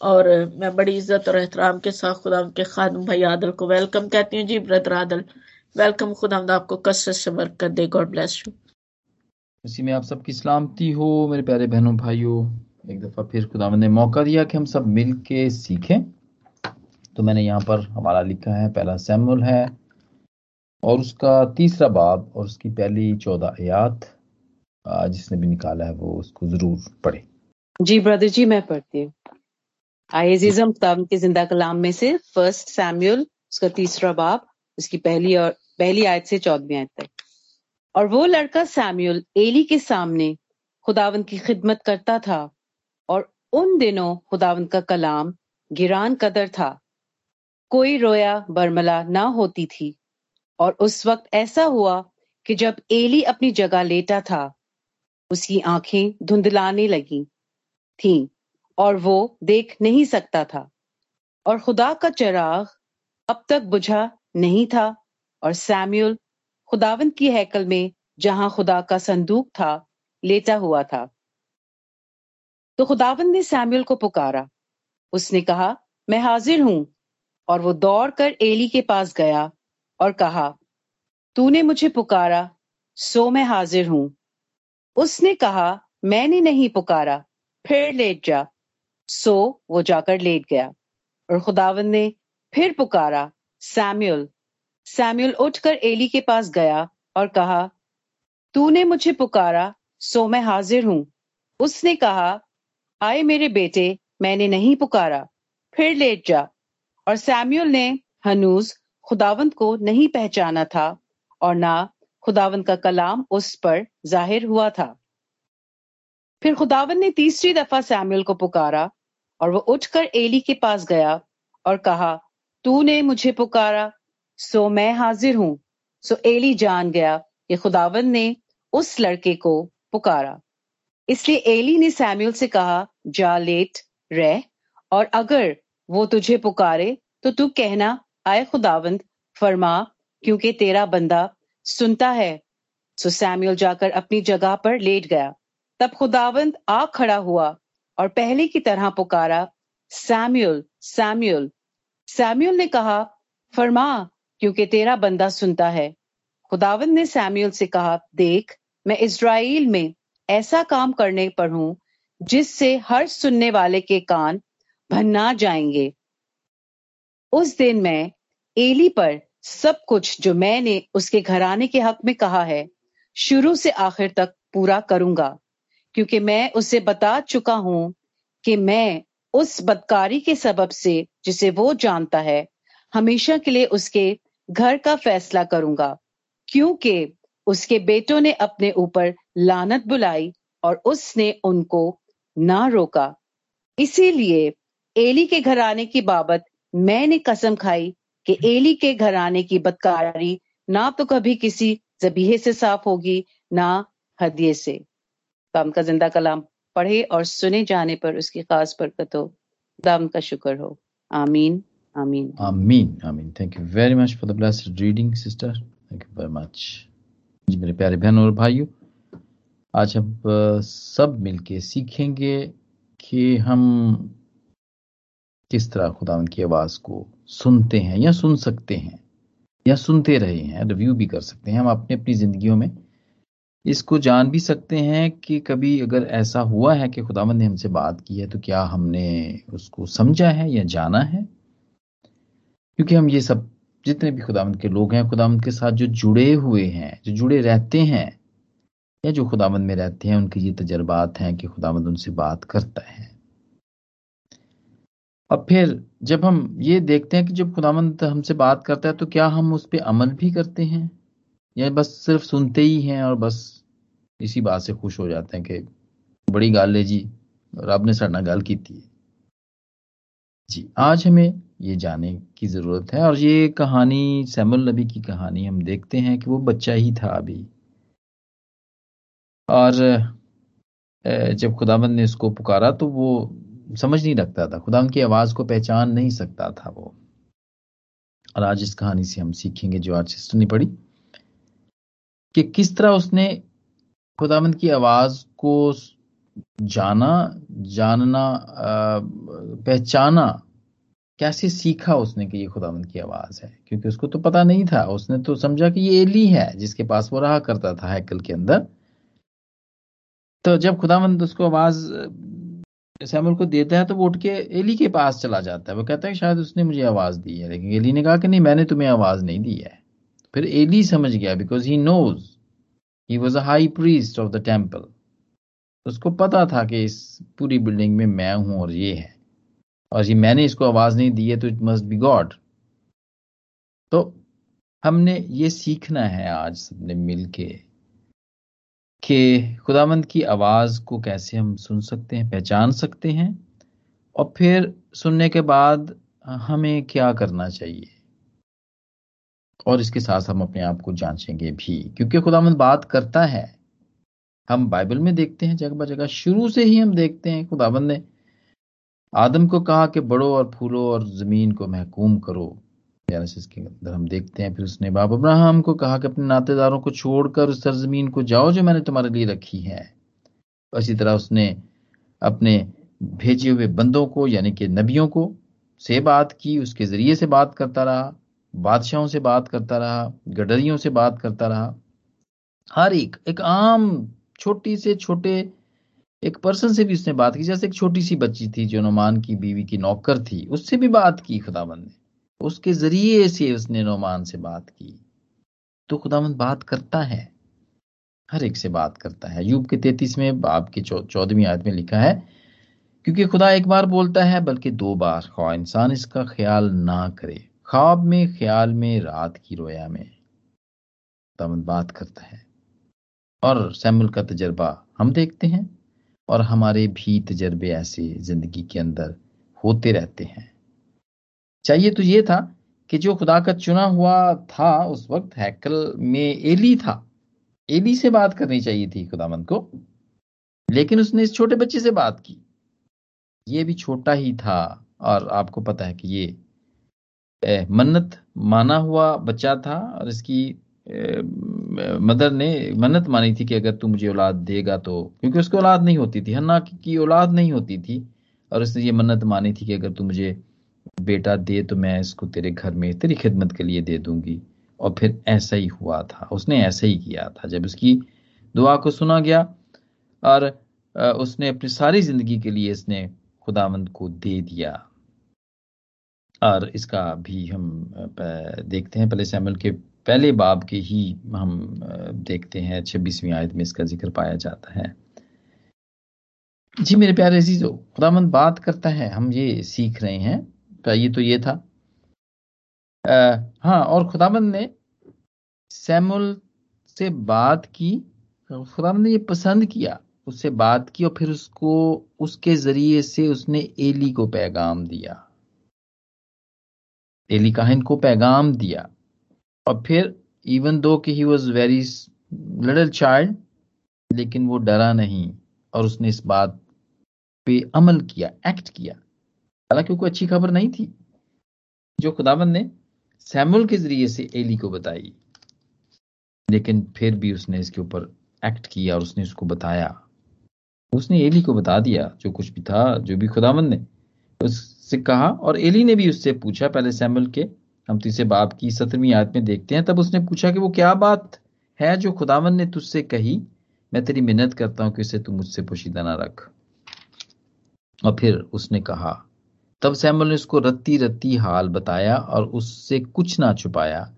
और मैं बड़ी इज़्ज़त और एहतराम के साथ खुदा के खादम भाई आदल को वेलकम कहती हूँ। जी ब्रदर आदल वेलकम खुदा आपको कसरत से वर्क कर दे। गॉड ब्लेस यू इसी में आप सबकी सलामती हो, मेरे प्यारे बहनों भाइयों। एक दफ़ा फिर खुदा ने मौका दिया कि हम सब मिल के सीखें। तो मैंने यहाँ पर हमारा लिखा है, पहला सैमुल है और उसका तीसरा बाब और उसकी पहली चौदह आयात जिसने भी निकाला है वो उसको ज़रूर पढ़े। जी ब्रदर जी मैं पढ़ती हूँ। आयजीजम किताब के ज़िंदा कलाम में से फ़र्स्ट सैम्यूल उसका तीसरा बाप उसकी पहली और पहली आयत से चौदहवीं आयत तक। और वो लड़का सैम्यूल एली के सामने खुदावन की खिदमत करता था और उन दिनों खुदावन का कलाम गिरान कदर था। कोई रोया बरमला ना होती थी। और उस वक्त ऐसा हुआ कि जब एली अपनी जगह लेटा था उसकी आँखें धुंधलाने लगी। थीं और वो देख नहीं सकता था। और खुदा का चिराग अब तक बुझा नहीं था और सैम्यूल खुदावंत की हैकल में जहाँ खुदा का संदूक था, लेटा हुआ था। तो खुदावंत ने सैम्यूल को पुकारा। उसने कहा, मैं हाजिर हूँ। और वो दौड़कर एली के पास गया और कहा, तूने मुझे पुकारा, सो मैं हाजिर हूँ। उसने कहा, मैंने नहीं पुकारा। फिर लेट जा। सो वो जाकर लेट गया और खुदावन ने फिर पुकारा, सैम्यूल सैम्यूल उठकर एली के पास गया और कहा, तूने मुझे पुकारा, सो मैं हाजिर हूँ। उसने कहा, आए मेरे बेटे, मैंने नहीं पुकारा, फिर लेट जा। और सैम्यूल ने हनूज खुदावंत को नहीं पहचाना था और ना खुदावन का कलाम उस पर ज़ाहिर हुआ था। फिर खुदावन ने तीसरी दफ़ा सैमुअल को पुकारा और वो उठकर एली के पास गया और कहा, तूने मुझे पुकारा, सो मैं हाजिर हूँ। सो एली जान गया कि खुदावन ने उस लड़के को पुकारा। इसलिए एली ने सैमुअल से कहा, जा लेट, रह, और अगर वो तुझे पुकारे तो तू कहना, आए खुदावंद, फरमा, क्योंकि तेरा बंदा सुनता है। सो सैमुअल जाकर अपनी जगह पर लेट गया। तब खुदावंद आ खड़ा हुआ और पहले की तरह पुकारा सैम्यूल सैमुअल सैम्यूल ने कहा, फरमा, क्योंकि तेरा बंदा सुनता है। खुदावंद ने सैम्यूल से कहा, देख, मैं इसराइल में ऐसा काम करने पर हूँ, जिससे हर सुनने वाले के कान भन्ना जाएँगे। उस दिन मैं एली पर सब कुछ जो मैंने उसके घराने के हक में कहा है, शुरू से आखिर तक पूरा करूँगा। क्योंकि मैं उसे बता चुका हूँ कि मैं उस बदकारी के सबब से, जिसे वो जानता है, हमेशा के लिए उसके घर का फैसला करूँगा। क्योंकि उसके बेटों ने अपने ऊपर लानत बुलाई और उसने उनको ना रोका। इसीलिए एली के घराने की बाबत मैंने कसम खाई कि एली के घराने की बदकारी ना तो कभी किसी जबीहे से साफ़ होगी, ना हदिये से। काम का ज़िंदा कलाम पढ़े और सुने जाने पर उसकी खास बरकत। हो दाम का शुक्र हो। आमीन आमीन। आमीन आमीन। Thank you very much for the blessed reading sister thank you very much जी, मेरे प्यारे बहनों और भाइयों, आज हम सब मिलके सीखेंगे कि हम किस तरह खुदा की आवाज़ को सुनते हैं या सुन सकते हैं या सुनते रहे हैं, रिव्यू भी कर सकते हैं। हम अपनी अपनी जिंदगियों में इसको जान भी सकते हैं कि कभी अगर ऐसा हुआ है कि खुदावंद ने हमसे बात की है तो क्या हमने उसको समझा है या जाना है? क्योंकि हम ये सब, जितने भी खुदावंद के लोग हैं खुदावंद के साथ जो जुड़े हुए हैं, जो जुड़े रहते हैं, या जो खुदावंद में रहते हैं, उनके ये तजर्बात हैं कि खुदावंद उनसे बात करता है। और फिर जब हम ये देखते हैं कि जब खुदामंद हमसे बात करता है तो क्या हम उस पर अमल भी करते हैं? या बस सिर्फ़ सुनते ही हैं और बस इसी बात से खुश हो जाते हैं कि बड़ी गाल है जी, रब ने साढ़े गल की जी, आज हमें ये जाने की ज़रूरत है और ये कहानी सैमुल नबी की कहानी हम देखते हैं कि वो बच्चा ही था अभी। और जब खुदाबंद ने उसको पुकारा तो वो समझ नहीं रखता था खुदा की आवाज़ को पहचान नहीं सकता था वो। और आज इस कहानी से हम सीखेंगे जो आज सिस्टर ने पढ़ी कि किस तरह उसने खुदामंद की आवाज़ को जाना, जानना पहचाना, कैसे सीखा उसने कि ये खुदावंद की आवाज़ है? क्योंकि उसको तो पता नहीं था। उसने तो समझा कि ये एली है, जिसके पास वो रहा करता था हैकल के अंदर। तो जब खुदावंद उसको आवाज़ सैमुअल को देता है तो वो उठ के एली के पास चला जाता है। वो कहता है, शायद उसने मुझे आवाज़ दी है। लेकिन एली ने कहा कि नहीं, मैंने तुम्हें आवाज़ नहीं दी है। फिर एली समझ गया because he knows he was a high priest of the temple उसको पता था कि इस पूरी बिल्डिंग में मैं हूँ और ये है। और ये मैंने इसको आवाज़ नहीं दी है तो इट मस्ट बी गॉड तो हमने ये सीखना है आज सबने मिल के कि खुदामंद की आवाज़ को कैसे हम सुन सकते हैं, पहचान सकते हैं, और फिर सुनने के बाद हमें क्या करना चाहिए? और इसके साथ हम अपने आप को जांचेंगे भी। क्योंकि खुदामंद बात करता है, हम बाइबल में देखते हैं जगह जगह शुरू से ही हम देखते हैं खुदाबंद ने आदम को कहा कि बड़ो और फूलो और ज़मीन को महकूम करो। के अंदर हम देखते हैं, फिर उसने बाप अब्राहम को कहा कि अपने नातेदारों को छोड़कर उस सरजमीन को जाओ जो मैंने तुम्हारे लिए रखी है। इसी तरह उसने अपने भेजे हुए बंदों को, यानी कि नबियों को से बात की, उसके ज़रिए से बात करता रहा। बादशाहों से बात करता रहा, गडरियों से बात करता रहा। हर एक एक आम, छोटी से छोटे, एक पर्सन से भी उसने बात की, जैसे एक छोटी सी बच्ची थी जो नोमान की बीवी की नौकर थी, उससे भी बात की खुदाबंद ने। उसके ज़रिए से उसने नोमान से बात की। तो खुदाबंद बात करता है, हर एक से बात करता है। यूब के तैतीसवें बाप के चौदहवीं आयत में लिखा है, क्योंकि खुदा एक बार बोलता है, बल्कि दो बार खा इंसान इसका ख्याल ना करे। ख्वाब में, ख्याल में, रात की रोया में। खुदाबंद बात करता है। और सैमुल का तजर्बा हम देखते हैं और हमारे भी तजर्बे ऐसे ज़िंदगी के अंदर होते रहते हैं। चाहिए तो ये था कि जो खुदा का चुना हुआ था उस वक्त हैकल में एली था। एली से बात करनी चाहिए थी खुदामंद को, लेकिन उसने इस छोटे बच्चे से बात की। ये भी छोटा ही था और आपको पता है कि ये मन्नत माना हुआ बच्चा था और इसकी मदर ने मन्नत मानी थी कि अगर तू मुझे औलाद देगा तो क्योंकि उसको औलाद नहीं होती थी, हन्ना की औलाद नहीं होती थी और उसने ये मन्नत मानी थी कि अगर तू मुझे बेटा दे तो मैं इसको तेरे घर में, तेरी खिदमत के लिए दे दूँगी। और फिर ऐसा ही हुआ था, उसने ऐसा ही किया था। जब उसकी दुआ को सुना गया और उसने अपनी सारी ज़िंदगी के लिए इसने खुदावंद को दे दिया। और इसका भी हम देखते हैं। पहले सैमल के पहले बाब के ही हम देखते हैं। छब्बीसवीं आयत में इसका ज़िक्र पाया जाता है। जी मेरे प्यारे अजीजो खुदामंद बात करता है। हम ये सीख रहे हैं। ये तो ये था। आ, हाँ और खुदामंद ने सैमुल से बात की खुदामंद ने ये पसंद किया उससे बात की और फिर उसको उसके ज़रिए से उसने एली को पैगाम दिया। एली काहिन को पैगाम दिया। और फिर इवन दो कि he was very little child लेकिन वो डरा नहीं, और उसने इस बात पे अमल किया एक्ट किया। हालाँकि कोई अच्छी खबर नहीं थी, जो खुदाबंद ने सैमुअल के ज़रिए से एली को बताई। लेकिन फिर भी उसने इसके ऊपर एक्ट किया और उसने उसको बताया। उसने एली को बता दिया, जो कुछ भी था, जो भी खुदाबंद ने उससे कहा और एली ने भी उससे पूछा, पहले सैमुअल के, हम तीसरे बाप की सत्रहवीं आयत में देखते हैं, तब उसने पूछा कि वो क्या बात है जो खुदावन ने तुझसे कही? मैं तेरी मिन्नत करता हूँ कि इसे तू मुझसे पोशीदा ना रख। और फिर उसने कहा, तब सैमुअल ने उसको रत्ती रत्ती हाल बताया और उससे कुछ ना छुपाया।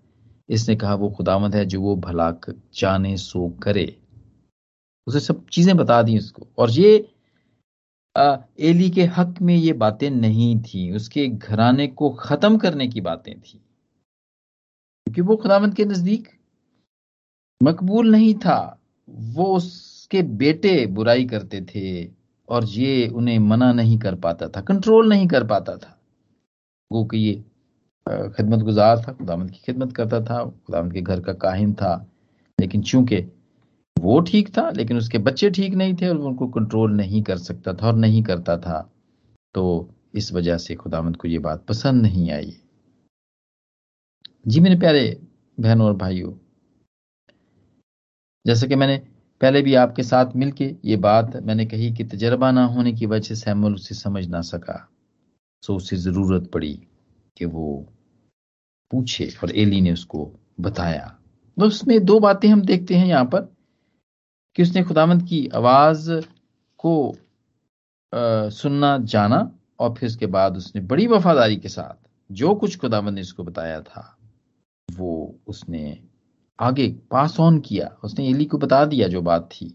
इसने कहा, वो खुदामद है जो वो भला जाने सो करे। उसे सब चीज़ें बता दी उसको। और ये एली के हक में ये बातें नहीं थी, उसके घराने को खत्म करने की बातें थी। क्योंकि वो खुदावंत के नज़दीक मकबूल नहीं था। वो उसके बेटे बुराई करते थे और ये उन्हें मना नहीं कर पाता था, कंट्रोल नहीं कर पाता था। वो कि ये खिदमत गुजार था, खुदावंत की खिदमत करता था, खुदावंत के घर का काहिन था। लेकिन चूँकि वो ठीक था, लेकिन उसके बच्चे ठीक नहीं थे और वो उनको कंट्रोल नहीं कर सकता था और नहीं करता था। तो इस वजह से खुदामंद को ये बात पसंद नहीं आई। जी मेरे प्यारे बहनों और भाइयों, जैसे कि मैंने पहले भी आपके साथ मिलके ये बात मैंने कही कि तजर्बा ना होने की वजह से सैमुल उसे समझ ना सका सो उसे ज़रूरत पड़ी कि वो पूछे और एली ने उसको बताया। तो उसमें दो बातें हम देखते हैं यहाँ पर। कि उसने खुदामंद की आवाज़ को आ, सुनना जाना और फिर उसके बाद उसने बड़ी वफादारी के साथ जो कुछ खुदामंद ने उसको बताया था वो उसने आगे पास ऑन किया। उसने एली को बता दिया जो बात थी।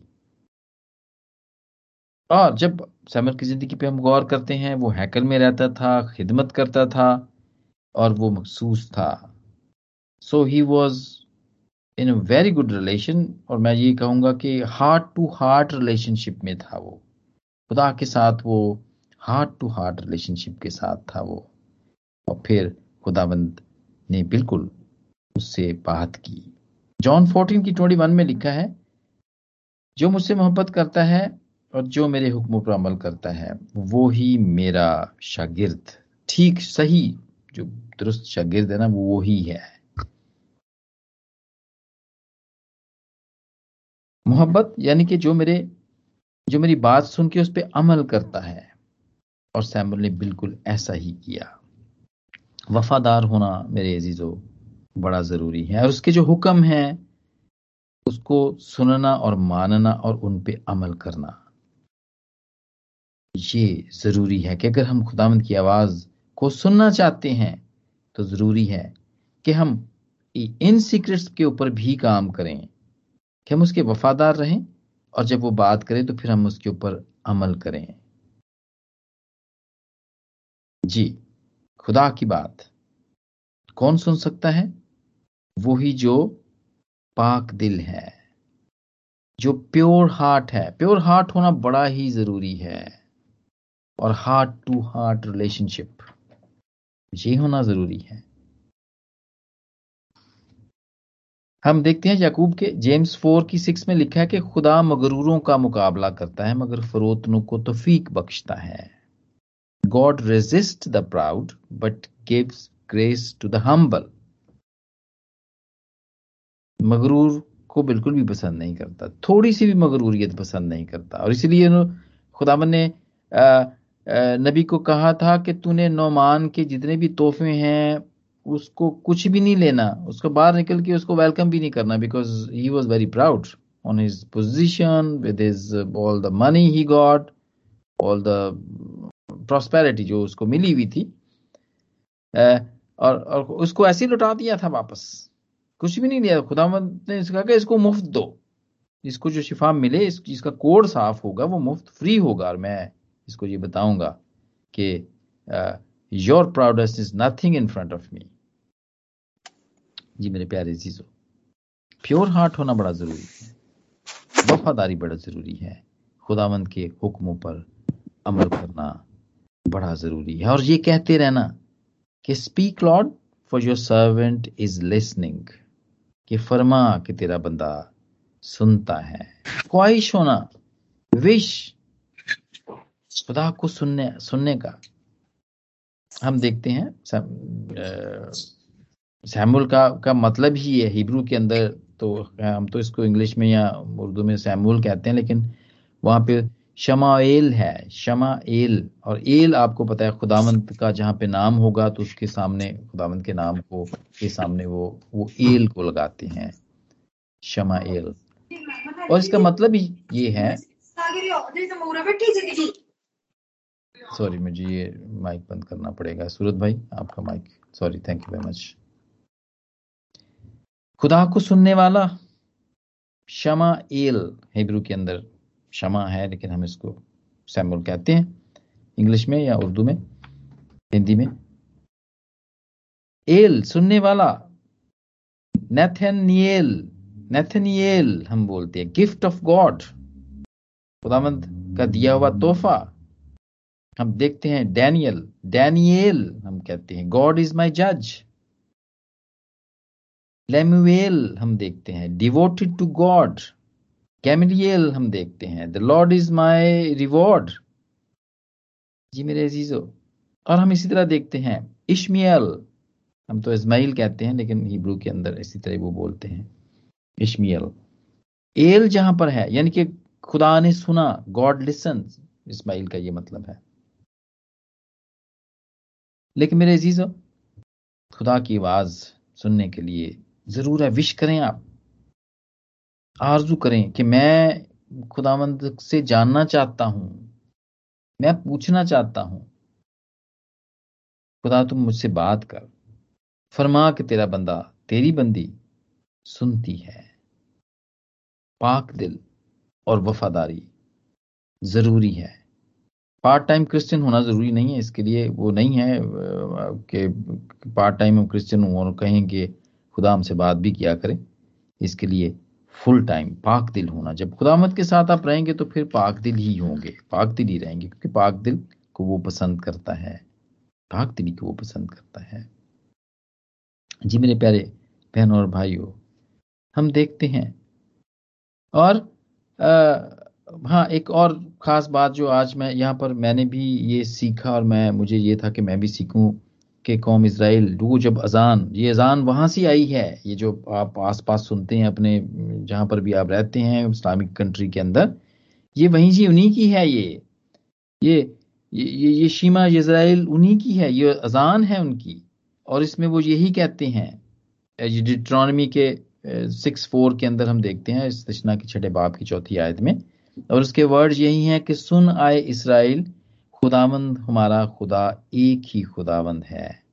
और जब सैमर की ज़िंदगी पे हम गौर करते हैं वो हैकल में रहता था खिदमत करता था और वो मखसूस था। So he was in a very good relation और मैं ये कहूँगा कि हार्ट टू हार्ट रिलेशनशिप में था वो। खुदा के साथ वो हार्ट टू हार्ट रिलेशनशिप के साथ था वो। और फिर खुदाबंद ने बिल्कुल उससे बात की। जॉन फोर्टीन की ट्वेंटी वन में लिखा है, जो मुझसे मोहब्बत करता है और जो मेरे हुक्मों पर अमल करता है, वो ही मेरा शागिर्द। ठीक, सही, जो दुरुस्त शागिर्द है ना, वो ही है। मोहब्बत, यानी कि जो मेरे, जो मेरी बात सुन के उस पर अमल करता है। और सैमुल ने बिल्कुल ऐसा ही किया। वफादार होना मेरे अजीजों बड़ा ज़रूरी है। और उसके जो हुक्म है, उसको सुनना और मानना और उन पे अमल करना, ये ज़रूरी है कि अगर हम खुदामंद की आवाज़ को सुनना चाहते हैं तो ज़रूरी है कि हम इन सीक्रेट्स के ऊपर भी काम करें। कि हम उसके वफादार रहें और जब वो बात करें तो फिर हम उसके ऊपर अमल करें। जी, खुदा की बात। कौन सुन सकता है? वो ही जो पाक दिल है, जो प्योर हार्ट है। प्योर हार्ट होना बड़ा ही ज़रूरी है। और हार्ट टू हार्ट रिलेशनशिप, ये होना ज़रूरी है। हम देखते हैं याकूब के, जेम्स फोर की सिक्स में लिखा है कि खुदा मगरूरों का मुकाबला करता है, मगर फरोतनों को तफीक बख्शता है। God resist the proud but gives grace to the humble मगरूर को बिल्कुल भी पसंद नहीं करता। थोड़ी सी भी मगरूरियत पसंद नहीं करता। और इसलिए खुदावन ने नबी को कहा था कि तूने नौमान के जितने भी तोहफे हैं उसको कुछ भी नहीं लेना उसको बाहर निकल के उसको वेलकम भी नहीं करना because he was very proud on his position with his all the money he got all the prosperity जो उसको मिली हुई थी। और, और उसको ऐसे ही लुटा दिया था वापस। कुछ भी नहीं लिया। खुदा ने कहा कि इसको मुफ़्त दो। इसको जो शिफा मिले इस, इसका कोड साफ़ होगा वो मुफ़्त फ्री होगा। और मैं इसको ये बताऊँगा कि your proudest is nothing in front of me जी मेरे प्यारे चीज़ों प्योर हार्ट होना बड़ा ज़रूरी है। वफादारी बड़ा ज़रूरी है। खुदावंद के हुक्मों पर अमल करना बड़ा ज़रूरी है। और ये कहते रहना कि speak lord for your servant is listening कि फरमा कि तेरा बंदा सुनता है। ख्वाहिश होना विश खुदा को सुनने सुनने का। हम देखते हैं सैमुल का का मतलब ही है, हिब्रू के अंदर तो हम तो इसको इंग्लिश में या उर्दू में सैमुल कहते हैं, लेकिन वहाँ पे शमाएल है शमा एल और एल आपको पता है, खुदावंत का जहाँ पे नाम होगा तो उसके सामने, खुदावंत के नाम को, के सामने वो वो एल को लगाते हैं शमा एल और इसका मतलब ये है सॉरी मुझे ये माइक बंद करना पड़ेगा। सूरत भाई, आपका mic sorry thank you very much खुदा को सुनने वाला शमा एल, हिब्रू के अंदर क्षमा है, लेकिन हम इसको सैमुल कहते हैं, इंग्लिश में या उर्दू में, हिंदी में। एल, सुनने वाला नेथनियल नेथनियल हम बोलते हैं, गिफ्ट ऑफ़ गॉड। खुदामंद का दिया हुआ तोहफा। हम देखते हैं डैनियल डैनियल हम कहते हैं, गॉड इज़ माई जज। लेमुएल हम देखते हैं डिवोटेड टू गॉड कैमिलियल हम देखते हैं the lord is my reward जी मेरे अजीजो, और हम इसी तरह देखते हैं इश्मियल हम तो इस्माइल कहते हैं, लेकिन हिब्रू के अंदर इसी तरह वो बोलते हैं इश्मियल एल जहाँ पर है, यानी कि खुदा ने सुना गॉड लिसन इस्माइल का ये मतलब है। लेकिन मेरे अजीजो, खुदा की आवाज़ सुनने के लिए ज़रूर है। विश करें आप। आरज़ू करें कि मैं खुदावंद से जानना चाहता हूँ। मैं पूछना चाहता हूँ। खुदा तुम मुझसे बात कर। फरमा कि तेरा बंदा तेरी बंदी सुनती है। पाक दिल और वफादारी ज़रूरी है। पार्ट टाइम क्रिश्चियन होना ज़रूरी नहीं है। इसके लिए वो नहीं है कि पार्ट टाइम हम क्रिश्चियन हूँ और कहें कि खुदा हमसे बात भी किया करें इसके लिए फुल टाइम पाक दिल होना। जब खुदामत के साथ आप रहेंगे तो फिर पाक दिल ही होंगे पाक दिल ही रहेंगे क्योंकि पाक दिल को वो पसंद करता है पाक दिल को वो पसंद करता है। जी मेरे प्यारे बहनों और भाइयों हम देखते हैं। और आ, हाँ एक और खास बात जो आज मैं यहाँ पर मैंने भी ये सीखा और मैं मुझे ये था कि मैं भी सीखूं कि कौम इसराइल डू जब अजान। ये अजान वहाँ से आई है। ये जो आप आस पास सुनते हैं, अपने, जहाँ पर भी आप रहते हैं, इस्लामिक कंट्री के अंदर, ये वहीं से उन्हीं की है ये। ये ये ये शीमा इसराइल उन्हीं की है। ये अजान है उनकी। और इसमें वो यही कहते हैं। डिट्रॉनमी के सिक्स फोर के अंदर हम देखते हैं, इस दशना की छठे बाप की चौथी आयत में। और उसके वर्ड यही हैं कि, सुन आए इसराइल खुदावंद, हमारा खुदा एक ही खुदावंद है।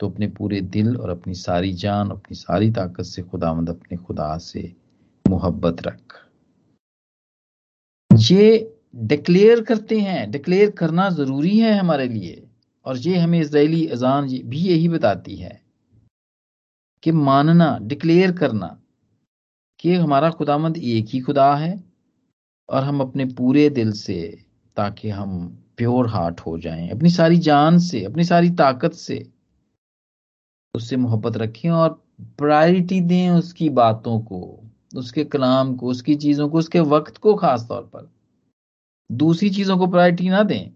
तो अपने पूरे दिल और अपनी सारी जान, अपनी सारी ताकत से खुदावंद अपने खुदा से मोहब्बत रख। ये डिक्लेयर करते हैं। डिक्लेयर करना ज़रूरी है हमारे लिए। और ये हमें इसराइली अजान भी यही बताती है कि मानना डिक्लेयर करना कि हमारा खुदामंद एक ही खुदा है और हम अपने पूरे दिल से ताकि हम प्योर हार्ट हो जाएँ, अपनी सारी जान से, अपनी सारी ताकत से, उससे मोहब्बत रखें और प्रायोरिटी दें उसकी बातों को, उसके कलाम को, उसकी चीज़ों को, उसके वक्त को खास तौर पर। दूसरी चीज़ों को प्रायोरिटी ना दें।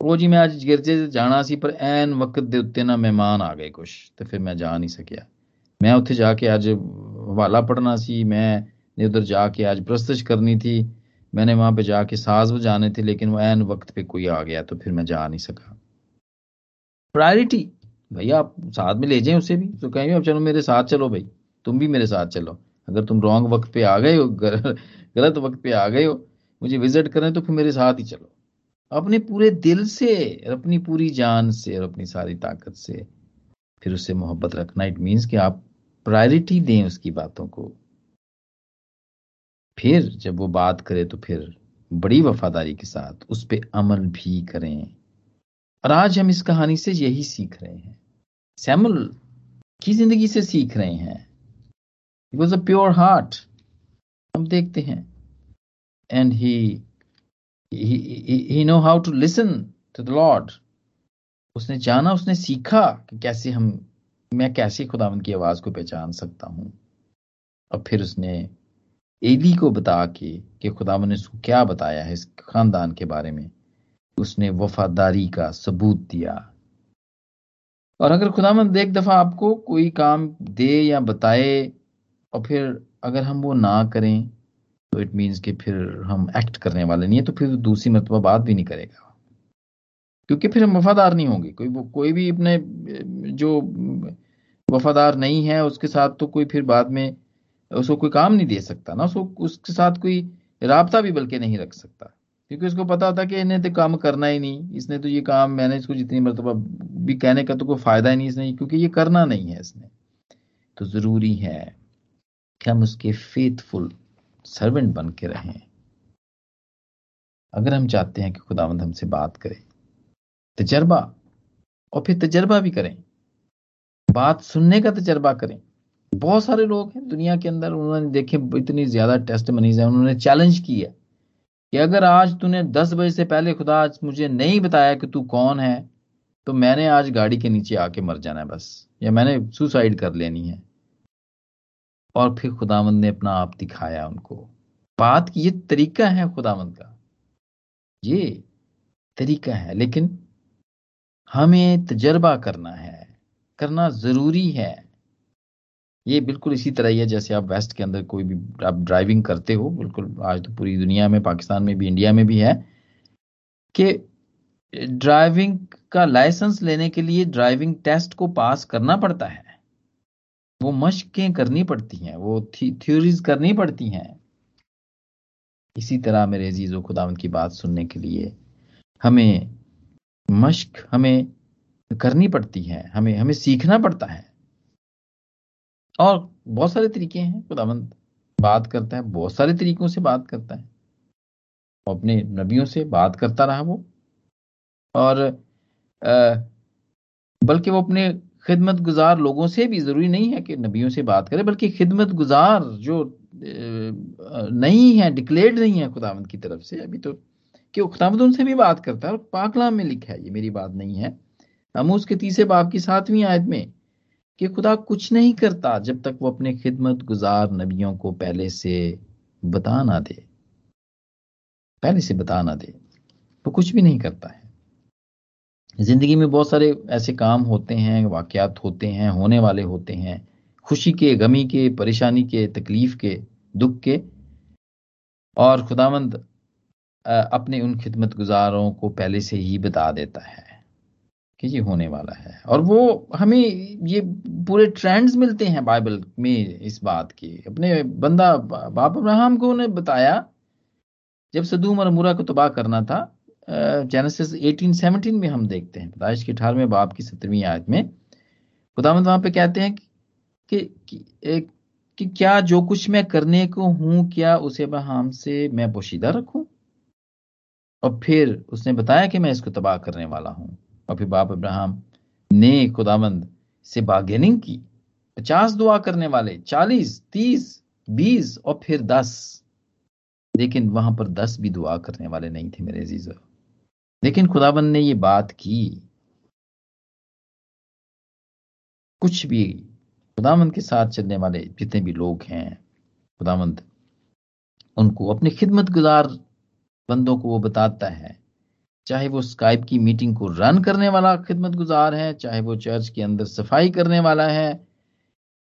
वो जी, मैं आज गिरजे जाना सी पर एन वक्त दे उत्ते ना मेहमान आ गए कुछ तो फिर मैं जा नहीं सकिया मैं उत्थे जाके आज हवाला पढ़ना सी मैं उधर जाके आज प्रस्तश करनी थी। मैंने वहाँ पे जाके साज बजाने थे, लेकिन वो एन वक्त पे कोई आ गया तो फिर मैं जा नहीं सका। प्रायोरिटी भैया, आप साथ में ले जाए उसे भी। तो कहेंगे, अब चलो मेरे साथ चलो भाई। तुम भी मेरे साथ चलो। अगर तुम रॉन्ग वक्त पे आ गए हो गलत वक्त पे आ गए हो, मुझे विज़िट करें तो फिर मेरे साथ ही चलो। अपने पूरे दिल से, अपनी पूरी जान से और अपनी सारी ताकत से फिर उससे मोहब्बत रखना। इट मीन्स कि आप प्रायोरिटी दें उसकी बातों को। फिर जब वो बात करे तो फिर बड़ी वफादारी के साथ उस पर अमल भी करें। और आज हम इस कहानी से यही सीख रहे हैं। सैमुल की ज़िंदगी से सीख रहे हैं। वॉज़ अ प्योर हार्ट हम देखते हैं। And he he know how to listen to the lord उसने जाना, उसने सीखा कि कैसे हम, मैं कैसे खुदावन की आवाज़ को पहचान सकता हूँ। और फिर उसने एली को बता के कि खुदावन ने उसको क्या बताया है इस खानदान के बारे में? उसने वफादारी का सबूत दिया। और अगर खुदामंद एक दफ़ा आपको कोई काम दे या बताए और फिर अगर हम वो ना करें तो इट मीन्स कि फिर हम एक्ट करने वाले नहीं है तो फिर दूसरी मरतबा बात भी नहीं करेगा। क्योंकि फिर हम वफादार नहीं होंगे। कोई वो, कोई भी अपने, जो वफादार नहीं है, उसके साथ तो कोई फिर बाद में उसको कोई काम नहीं दे सकता ना, उसको उसके साथ कोई रबता भी बल्कि नहीं रख सकता। क्योंकि उसको पता होता कि इन्हें तो काम करना ही नहीं, इसने तो ये काम, मैंने इसको जितनी मरतबा भी कहने का तो कोई फ़ायदा ही नहीं इसने, क्योंकि ये करना नहीं है इसने। तो ज़रूरी है कि हम उसके फेथफुल सर्वेंट बन के रहें। अगर हम चाहते हैं कि खुदावंद हमसे बात करे, तजर्बा, और फिर तजर्बा भी करें। बात सुनने का तजर्बा करें। बहुत सारे लोग हैं दुनिया के अंदर, उन्होंने देखे इतनी ज़्यादा टेस्ट मनीज है, उन्होंने चैलेंज किया कि अगर आज तूने दस बजे से पहले खुदा आज मुझे नहीं बताया कि तू कौन है तो मैंने आज गाड़ी के नीचे आके मर जाना है बस, या मैंने सुसाइड कर लेनी है। और फिर खुदावंद ने अपना आप दिखाया उनको। बात की, ये तरीका है खुदावंद का। ये तरीका है, लेकिन हमें तजर्बा करना है, करना ज़रूरी है। ये बिल्कुल इसी तरह ही है, जैसे आप वेस्ट के अंदर कोई भी आप ड्राइविंग करते हो, बिल्कुल आज तो पूरी दुनिया में, पाकिस्तान में भी इंडिया में भी है, कि ड्राइविंग का लाइसेंस लेने के लिए ड्राइविंग टेस्ट को पास करना पड़ता है। वो मशकें करनी पड़ती हैं, वो थ्योरीज करनी पड़ती हैं। इसी तरह मेरे अजीजों खुदावंत की बात सुनने के लिए हमें मश्क हमें करनी पड़ती है, हमें हमें सीखना पड़ता है। और बहुत सारे तरीके हैं खुदावंत बात करता है, बहुत सारे तरीकों से बात करता है। अपने नबियों से बात करता रहा वो। और बल्कि वो अपने खिदमत गुजार लोगों से भी ज़रूरी नहीं है कि नबियों से बात करे, बल्कि खिदमत गुजार जो नहीं है, डिक्लेयर्ड नहीं है खुदावंद की तरफ़ से, अभी तो कि खुदावंद उनसे भी बात करता है और पाकलाम में लिखा है, ये मेरी बात नहीं है। हम उसके तीसरे बाप की सातवीं आयत में कि खुदा कुछ नहीं करता जब तक वो अपने खिदमत गुजार नबियों को पहले से बता ना दे। पहले से बता ना दे, वो कुछ भी नहीं करता है। ज़िंदगी में बहुत सारे ऐसे काम होते हैं, वाकयात होते हैं, होने वाले होते हैं, खुशी के, गमी के, परेशानी के, तकलीफ़ के, दुख के। और खुदावंद अपने उन खिदमत गुजारों को पहले से ही बता देता है। कि ये होने वाला है। और वो हमें ये पूरे ट्रेंड्स मिलते हैं बाइबल में इस बात के। अपने बंदा बाप अब्राहम को उन्हें बताया जब सदूम और मुरा को तबाह करना था जेनेसिस 1817 में हम देखते हैं पैदाइश के अठारहवें बाप की सत्रहवीं आयत में। खुदामंद वहाँ पे कहते हैं कि, कि, कि, कि क्या जो कुछ मैं करने को हूँ क्या उसे अब्राहम से मैं पोशीदा रखूँ? और फिर उसने बताया कि मैं इसको तबाह करने वाला हूँ। और फिर बाप अब्राहम ने खुदामंद से बार्गेनिंग की। पचास दुआ करने वाले, चालीस, तीस, बीस और फिर दस। लेकिन वहाँ पर दस भी दुआ करने वाले नहीं थे मेरे अज़ीज़। लेकिन खुदाबंद ने ये बात की। कुछ भी खुदामंद के साथ चलने वाले जितने भी लोग हैं खुदामंद उनको अपने खिदमत गुजार बंदों को वो बताता है। चाहे वो स्काइप की मीटिंग को रन करने वाला खिदमत गुजार है, चाहे वो चर्च के अंदर सफ़ाई करने वाला है,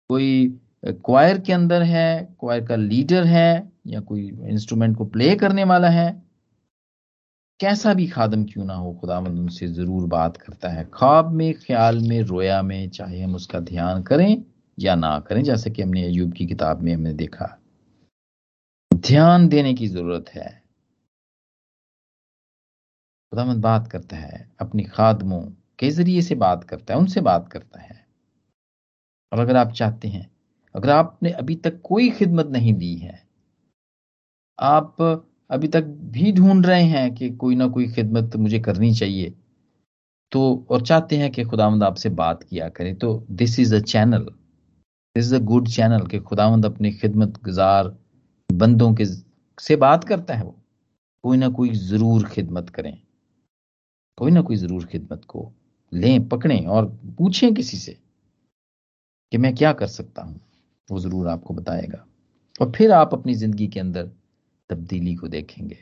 कोई क्वायर के अंदर है क्वायर का लीडर है, या कोई इंस्ट्रूमेंट को प्ले करने वाला है, कैसा भी खादम क्यों ना हो, खुदावंद उनसे ज़रूर बात करता है। ख्वाब में, ख्याल में, रोया में, चाहे हम उसका ध्यान करें या ना करें, जैसे कि हमने अयूब की किताब में हमने देखा। ध्यान देने की ज़रूरत है। खुदावंद बात करता है, अपनी खादमों के ज़रिए से बात करता है, उनसे बात करता है। और अगर आप चाहते हैं, अगर आपने अभी तक कोई खिदमत नहीं दी है, आप अभी तक भी ढूंढ रहे हैं कि कोई ना कोई खिदमत मुझे करनी चाहिए तो और चाहते हैं कि खुदावंद आपसे बात किया करें तो this is a channel this is a good channel कि खुदावंद अपने खिदमत गुजार बंदों के से बात करता है वो। कोई ना कोई ज़रूर खिदमत करें। कोई ना कोई ज़रूर खिदमत को लें, पकड़ें और पूछें किसी से कि मैं क्या कर सकता हूँ, वो ज़रूर आपको बताएगा। और फिर आप अपनी ज़िंदगी के अंदर तब्दीली को देखेंगे।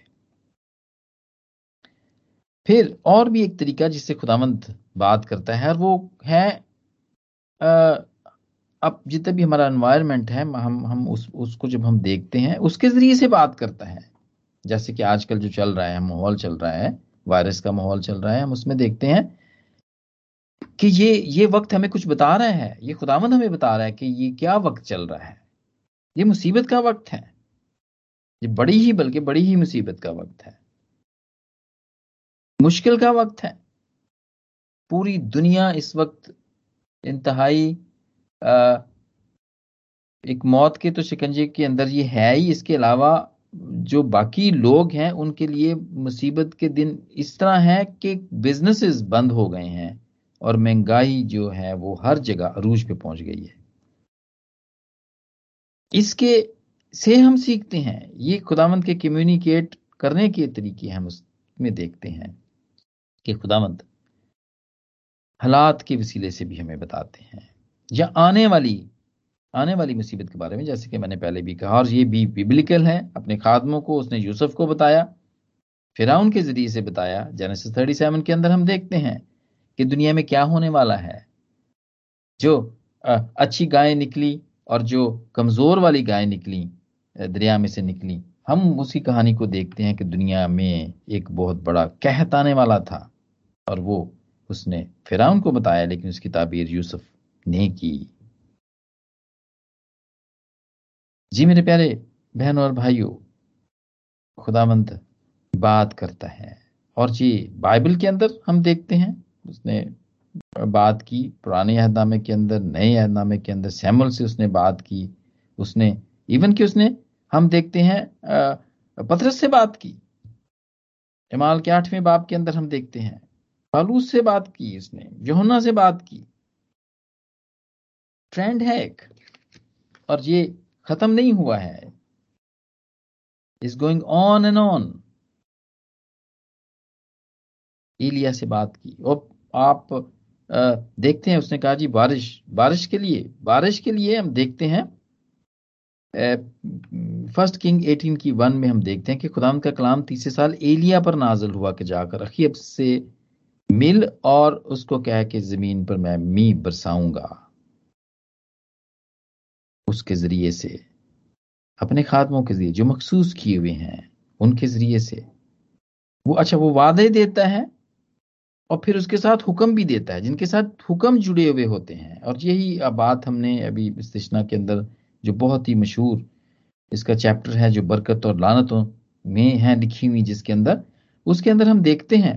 फिर और भी एक तरीका जिससे खुदावंत बात करता है, और वो है अब जितना भी हमारा एनवायरनमेंट है, हम हम उस, उसको जब हम देखते हैं, उसके ज़रिए से बात करता है। जैसे कि आजकल जो चल रहा है, माहौल चल रहा है वायरस का माहौल चल रहा है, हम उसमें देखते हैं कि ये ये वक्त हमें कुछ बता रहा है, ये खुदावंद हमें बता रहा है कि ये क्या वक्त चल रहा है। ये मुसीबत का वक्त है। ये बड़ी ही, बल्कि बड़ी ही मुसीबत का वक्त है। मुश्किल का वक्त है। पूरी दुनिया इस वक्त इंतहाई एक मौत के तो शिकंजे के अंदर ये है ही। इसके अलावा जो बाकी लोग हैं, उनके लिए मुसीबत के दिन इस तरह है कि बिजनेसेस बंद हो गए हैं और महँगाई जो है, वो हर जगह अरूज पे पहुँच गई है। इसके से हम सीखते हैं। ये खुदावंत के कम्युनिकेट करने के तरीके हम उसमें देखते हैं कि खुदावंत हालात के वसीले से भी हमें बताते हैं। या आने वाली आने वाली मुसीबत के बारे में, जैसे कि मैंने पहले भी कहा, और ये भी बिब्लिकल है। अपने खादमों को उसने यूसुफ को बताया, फिराउन के ज़रिए से बताया। जेनेसिस थर्टी सेवन के अंदर हम देखते हैं कि दुनिया में क्या होने वाला है। जो अच्छी गाय निकली और जो कमज़ोर वाली गाय निकली दरिया में से निकली, हम उसी कहानी को देखते हैं कि दुनिया में एक बहुत बड़ा कहत आने वाला था और वो उसने फिराउन को बताया, लेकिन उसकी ताबीर यूसुफ ने की। जी मेरे प्यारे बहन और भाइयों, खुदावंत बात करता है। और जी, बाइबल के अंदर हम देखते हैं, उसने बात की पुराने अहदनामे के अंदर, नए अहदनामे के अंदर सैमुल से उसने बात की, उसने, इवन कि उसने, हम देखते हैं पथरस से बात की, इमाल के आठवें बाप के अंदर हम देखते हैं, पालूस से बात की उसने योहना से बात की, ट्रेंड है एक, और ये खत्म नहीं हुआ है। Is going on and on इलिया से बात की। और आप देखते हैं, उसने कहा, जी, बारिश बारिश के लिए, बारिश के लिए हम देखते हैं फ़र्स्ट किंग 18 की वन में हम देखते हैं कि खुदाम का कलाम तीसरे साल एलिया पर नाजल हुआ कि जाकर अखीब से मिल और उसको कह के ज़मीन पर मैं मी बरसाऊँगा। उसके ज़रिए से, अपने खात्मों के ज़रिए, जो मखसूस किए हुए हैं, उनके ज़रिए से। वो अच्छा वो वादे देता है और फिर उसके साथ हुक्म भी देता है, जिनके साथ हुक्म जुड़े हुए होते हैं। और यही बात हमने अभी इस्तना के अंदर, जो बहुत ही मशहूर इसका चैप्टर है, जो बरकत और लानतों में है लिखी हुई, जिसके अंदर, उसके अंदर हम देखते हैं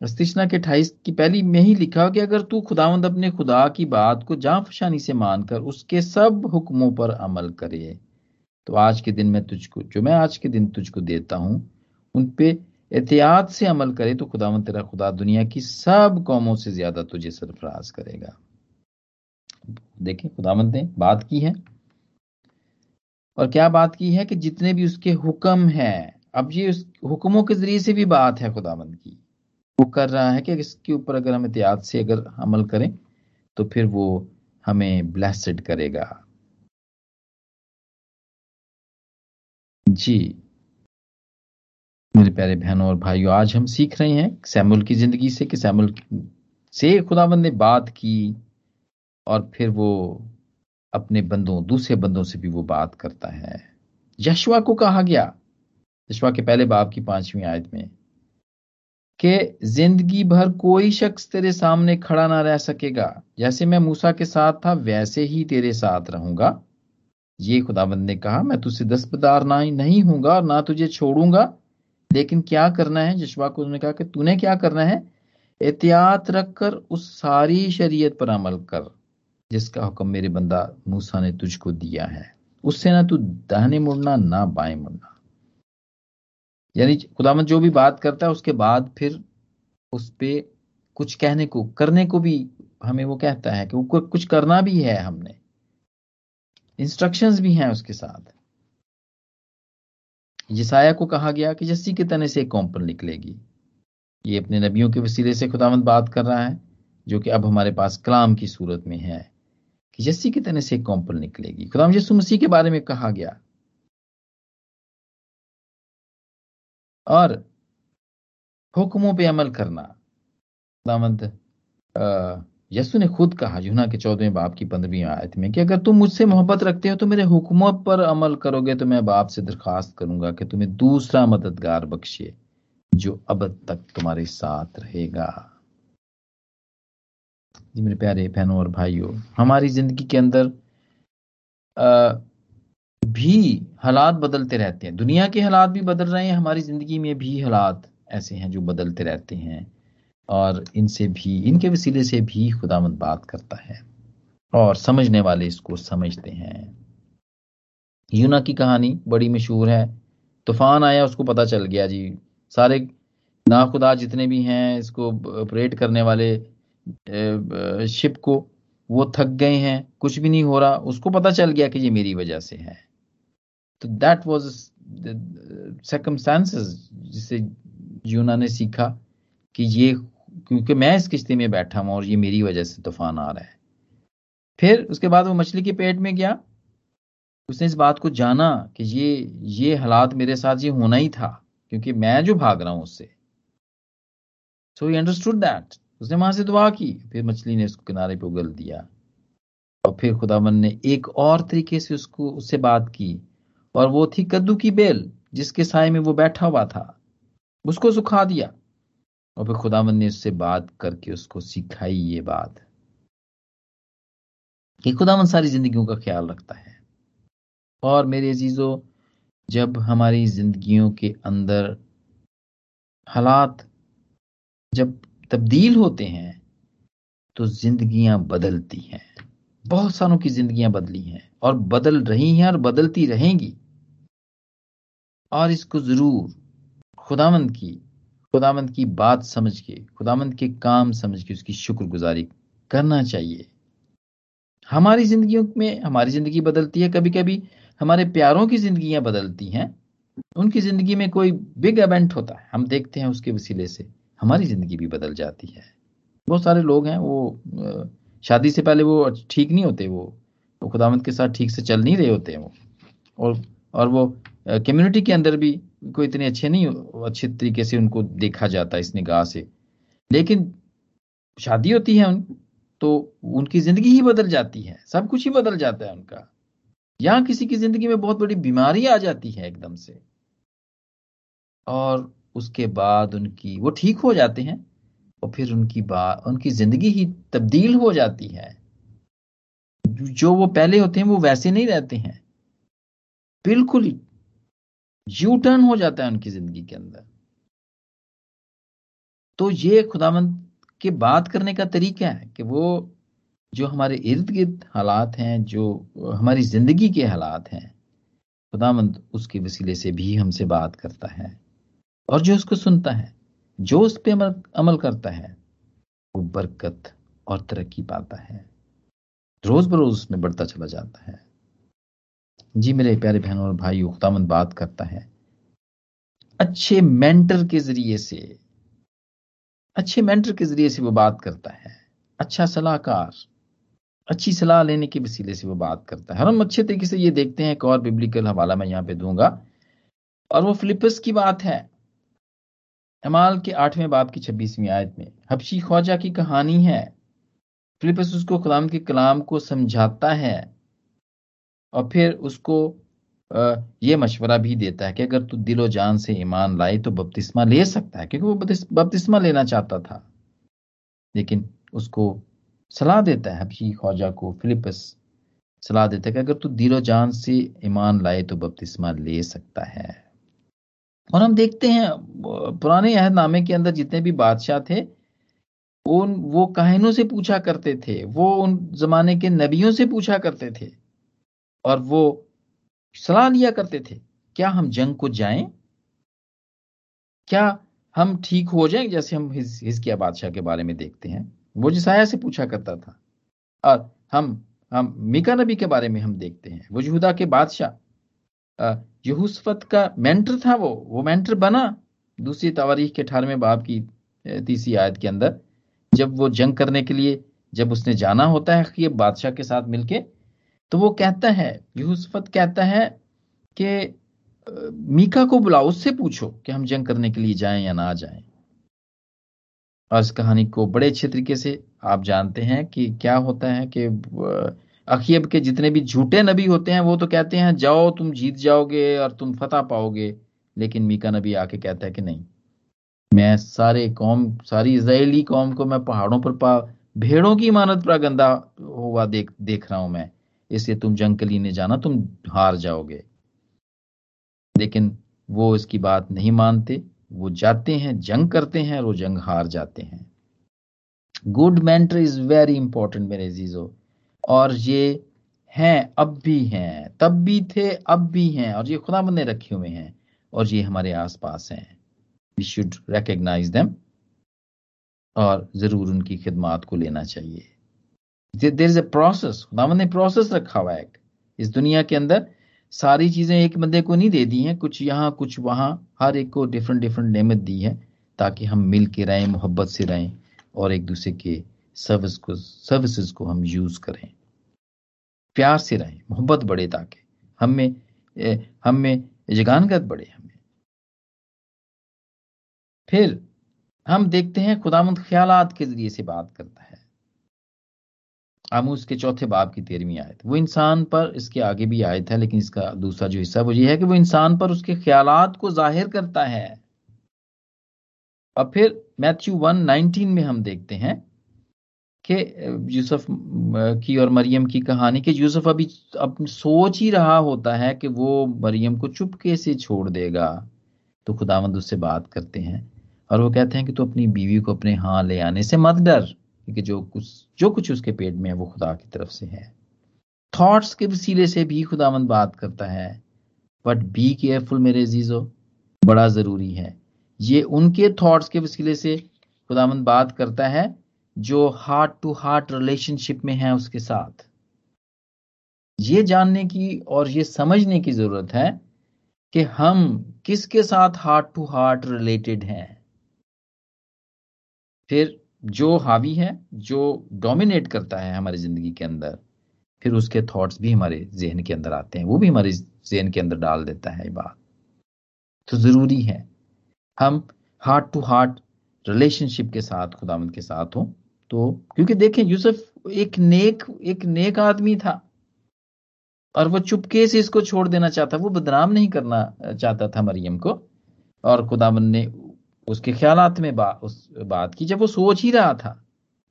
अस्तिशना के अठाईस की पहली में ही लिखा कि अगर तू खुदावंद अपने खुदा की बात को जां फशानी से मानकर उसके सब हुक्मों पर अमल करे तो आज के दिन में तुझको, जो मैं आज के दिन तुझको देता हूँ, उन पे एहतियात से अमल करे तो खुदावंद तेरा खुदा दुनिया की सब कौमों से ज़्यादा तुझे सरफराज करेगा। देखें, खुदावंद ने बात की है। और क्या बात की है कि जितने भी उसके हुक्म हैं, अब ये उस हुक्मों के ज़रिए से भी बात है खुदावंद की। वो कर रहा है कि इसके ऊपर अगर हम एहतियात से अगर अमल करें तो फिर वो हमें ब्लेसड करेगा। जी। मेरे प्यारे बहनों और भाइयों, आज हम सीख रहे हैं सैमुल की ज़िंदगी से कि सैमुल से खुदाबंद ने बात की और फिर वो अपने बंदों, दूसरे बंदों से भी वो बात करता है। यशवा को कहा गया। यशवा के पहले बाप की पांचवी आयत में कि ज़िंदगी भर कोई शख्स तेरे सामने खड़ा ना रह सकेगा। जैसे मैं मूसा के साथ था, वैसे ही तेरे साथ रहूँगा। ये खुदाबंद ने कहा, मैं तुझसे दस्तबदार ना ही नहीं हूँगा और ना तुझे छोड़ूँगा। लेकिन क्या करना है? जशवा को उन्होंने कहा कि तूने क्या करना है? एहतियात रखकर उस सारी शरीयत पर अमल कर, जिसका हुक्म मेरे बंदा मूसा ने तुझको दिया है। उससे ना तू दाहने मुड़ना, ना बाएँ मुड़ना। यानी खुदामंद जो भी बात करता है, उसके बाद फिर उस पर कुछ कहने को, करने को भी हमें वो कहता है कि कुछ करना भी है हमने। इंस्ट्रक्शंस भी हैं उसके साथ। यसाया को कहा गया कि जस्सी के तने से एक कौम्पन निकलेगी। ये अपने नबियों के वसीले से खुदावंद बात कर रहा है, जो कि अब हमारे पास कलाम की सूरत में है, कि जस्सी के तने से एक कौम्पन निकलेगी। खुदाम यसु मसीह के बारे में कहा गया। और हुक्मों पे अमल करना। खुदावंद यसु ने खुद कहा यूना के चौदहवें बाप की पंद्रहवीं आयत में कि अगर तुम मुझसे मोहब्बत रखते हो तो मेरे हुक्मों पर अमल करोगे तो मैं बाप से दरखास्त करूँगा कि तुम्हें दूसरा मददगार बख्शे जो अब तक तुम्हारे साथ रहेगा। जी मेरे प्यारे बहनों और भाइयों, हमारी ज़िंदगी के अंदर भी हालात बदलते रहते हैं। दुनिया के हालात भी बदल रहे हैं, हमारी ज़िंदगी में भी हालात ऐसे हैं जो बदलते रहते हैं और इनसे भी, इनके वसीले से भी खुदामंद बात करता है और समझने वाले इसको समझते हैं। यूना की कहानी बड़ी मशहूर है। तूफ़ान आया, उसको पता चल गया जी। सारे ना खुदा जितने भी हैं, इसको ऑपरेट करने वाले शिप को, वो थक गए हैं। कुछ भी नहीं हो रहा। उसको पता चल गया कि ये मेरी वजह से है। तो दैट वाज सर्कमस्टांसेस जिसे यूना ने सीखा कि ये, क्योंकि मैं इस किश्ती में बैठा हूँ और ये मेरी वजह से तूफ़ान आ रहा है। फिर उसके बाद वो मछली के पेट में गया। उसने इस बात को जाना कि ये ये हालात मेरे साथ ये होना ही था, क्योंकि मैं जो भाग रहा हूँ उससे। सो ही अंडरस्टूड दैट उसने वहाँ से दुआ की, फिर मछली ने उसको किनारे पे उगल दिया। और फिर खुदावन ने एक और तरीके से उसको, उससे बात की। और वो थी कद्दू की बेल, जिसके साय में वो बैठा हुआ था। उसको सुखा दिया। और फिर खुदावन ने उससे बात करके उसको सिखाई ये बात कि खुदावन सारी जिंदगियों का ख्याल रखता है। और मेरे अजीजों, जब हमारी जिंदगियों के अंदर हालात जब तब्दील होते हैं तो जिंदगियाँ बदलती हैं। बहुत सारों की जिंदगियाँ बदली हैं और बदल रही हैं और बदलती रहेंगी। और इसको ज़रूर खुदामंद की खुदामंद की बात समझ के खुदामंद के काम समझ के उसकी शुक्रगुजारी करना चाहिए। हमारी जिंदगियों में हमारी ज़िंदगी बदलती है कभी कभी हमारे प्यारों की जिंदगियाँ बदलती हैं। उनकी ज़िंदगी में कोई बिग इवेंट होता है, हम देखते हैं उसके वसीले से, हमारी ज़िंदगी भी बदल जाती है। बहुत सारे लोग हैं, वो शादी से पहले वो ठीक नहीं होते, वो वो खुदामद के साथ ठीक से चल नहीं रहे होते हैं वो। और और वो कम्युनिटी के अंदर भी कोई इतने अच्छे नहीं, अच्छे तरीके से उनको देखा जाता है इस निगाह से। लेकिन शादी होती है उन तो उनकी ज़िंदगी ही बदल जाती है, सब कुछ ही बदल जाता है उनका। या किसी की ज़िंदगी में बहुत बड़ी बीमारी आ जाती है एकदम से। और उसके बाद उनकी, वो ठीक हो जाते हैं। और फिर उनकी बात उनकी ज़िंदगी ही तब्दील हो जाती है। जो वो पहले होते हैं, वो वैसे नहीं रहते हैं। बिल्कुल यू टर्न हो जाता है उनकी ज़िंदगी के अंदर। तो ये खुदामंद के बात करने का तरीका है कि वो, जो हमारे इर्द गिर्द हालात हैं, जो हमारी ज़िंदगी के हालात हैं खुदामंद उसके वसीले से भी हमसे बात करता है और जो उसको सुनता है। जो उस पर अमल, अमल करता है वो बरकत और तरक्की पाता है। रोज बरोज उसमें बढ़ता चला जाता है। जी मेरे प्यारे बहनों और भाई खुदामंद बात करता है। अच्छे मेंटर के ज़रिए से अच्छे मेंटर के ज़रिए से वो बात करता है। अच्छा सलाहकार अच्छी सलाह लेने के वसीले से वो बात करता है। और हम अच्छे तरीके से ये देखते हैं एक और बिब्लिकल हवाला मैं यहाँ पे दूँगा। और वो फिलिपस की बात है। अमाल के आठवें बाप की छब्बीसवीं आयत में, हबशी ख्वाजा की कहानी है। फिलिपस उसको कलाम के कलाम को समझाता है और फिर उसको ये मशवरा भी देता है कि अगर तू दिलो जान से ईमान लाए तो बपतिस्मा ले सकता है, क्योंकि वो बपतिस्मा लेना चाहता था। लेकिन उसको सलाह देता है हबशी ख्वाजा को फिलिपस सलाह देता है कि अगर तू दिलो जान से ईमान लाए तो बपतिस्मा ले सकता है। और हम देखते हैं पुराने अहदनामे के अंदर जितने भी बादशाह थे उन वो काहिनों से पूछा करते थे वो उन जमाने के नबियों से पूछा करते थे और वो सलाह लिया करते थे क्या हम जंग को जाएँ? क्या हम ठीक हो जाएँ? जैसे हम हिज, हिजकिया बादशाह के बारे में देखते हैं। वो जिसाया से पूछा करता था और हम हम मिका नबी के बारे में हम देखते हैं वो यहूदा के बादशाह यहूसफत का मेंटर था वो वो मेंटर बना दूसरी तवारीख के अठारहवें बाब की तीसरी आयत के अंदर। जब वो जंग करने के लिए, जब उसने जाना होता है कि बादशाह के साथ मिलके तो वो कहता है यूसफत कहता है कि मीका को बुलाओ, उससे पूछो कि हम जंग करने के लिए जाएँ या ना जाएँ। और इस कहानी को बड़े अच्छे तरीके से आप जानते हैं कि क्या होता है कि अखीब के जितने भी झूठे नबी होते हैं, वो तो कहते हैं, जाओ, तुम जीत जाओगे और तुम फतह पाओगे। लेकिन मीका नबी आके कहता है कि नहीं। मैं सारे कौम, सारी इसराइली कौम को मैं पहाड़ों पर पा, भेड़ों की इमानत पर गंदा हुआ देख देख रहा हूँ मैं। इसलिए तुम जंग के लिए जाना, तुम हार जाओगे। लेकिन वो इसकी बात नहीं मानते। वो जाते हैं, जंग करते हैं और वो जंग हार जाते हैं। Good mentor is very important मेरे जीजो और ये हैं, अब भी हैं, तब भी थे, अब भी हैं, और ये खुदा ने रखे हुए हैं, और ये हमारे आसपास हैं। वी शुड रिकग्नाइज देम और ज़रूर उनकी खिदमात को लेना चाहिए। देर इज़ ए प्रोसेस खुदावन ने प्रोसेस रखा हुआ है इस दुनिया के अंदर सारी चीज़ें एक बंदे को नहीं दे दी हैं, कुछ यहाँ, कुछ वहाँ, हर एक को डिफरेंट डिफरेंट नेमत दी है, ताकि हम मिल के रहें, मोहब्बत से रहें, और एक दूसरे के सर्विस को सर्विसेज़ को हम यूज़ करें। प्यार से रहें, मोहब्बत बढ़े ताकि हम में हम में जगानगत बढ़े हमें। फिर हम देखते हैं खुदामंद ख्यालात के ज़रिए से बात करता है। आमूस के चौथे बाब की तेरहवीं आयत। वो इंसान पर इसके आगे भी आयत है, लेकिन इसका दूसरा जो हिस्सा वो ये है कि वो इंसान पर उसके ख्यालात को ज़ाहिर करता है। और फिर मैथ्यू वन नाइनटीन में हम देखते हैं कि यूसुफ की और मरियम की कहानी कि, यूसुफ अभी अब सोच ही रहा होता है कि वो मरियम को चुपके से छोड़ देगा। तो खुदावंद उससे बात करते हैं और वो कहते हैं कि तू तो अपनी बीवी को अपने हाँ ले आने से मत डर, क्योंकि जो कुछ जो कुछ उसके पेट में है वो खुदा की तरफ़ से है। थॉट्स के वसीले से भी खुदावंद बात करता है। बट बी केयरफुल मेरे जीजो बड़ा ज़रूरी है। ये उनके थॉट्स के वसीले से खुदावंद बात करता है। जो हार्ट टू हार्ट रिलेशनशिप में है उसके साथ। ये जानने की और ये समझने की ज़रूरत है कि हम किसके साथ हार्ट टू हार्ट रिलेटेड हैं। फिर जो हावी है, जो डोमिनेट करता है हमारी ज़िंदगी के अंदर, फिर उसके थॉट्स भी हमारे जहन के अंदर आते हैं, वो भी हमारे जहन के अंदर डाल देता है ये बात। तो ज़रूरी है, हम हार्ट टू हार्ट रिलेशनशिप के साथ खुदामंद के साथ हो। तो क्योंकि देखें यूसुफ एक नेक एक नेक आदमी था। और वो चुपके से इसको छोड़ देना चाहता वो बदनाम नहीं करना चाहता था मरियम को। और खुदावन ने उसके ख्याल में बा, उस बात की जब वो सोच ही रहा था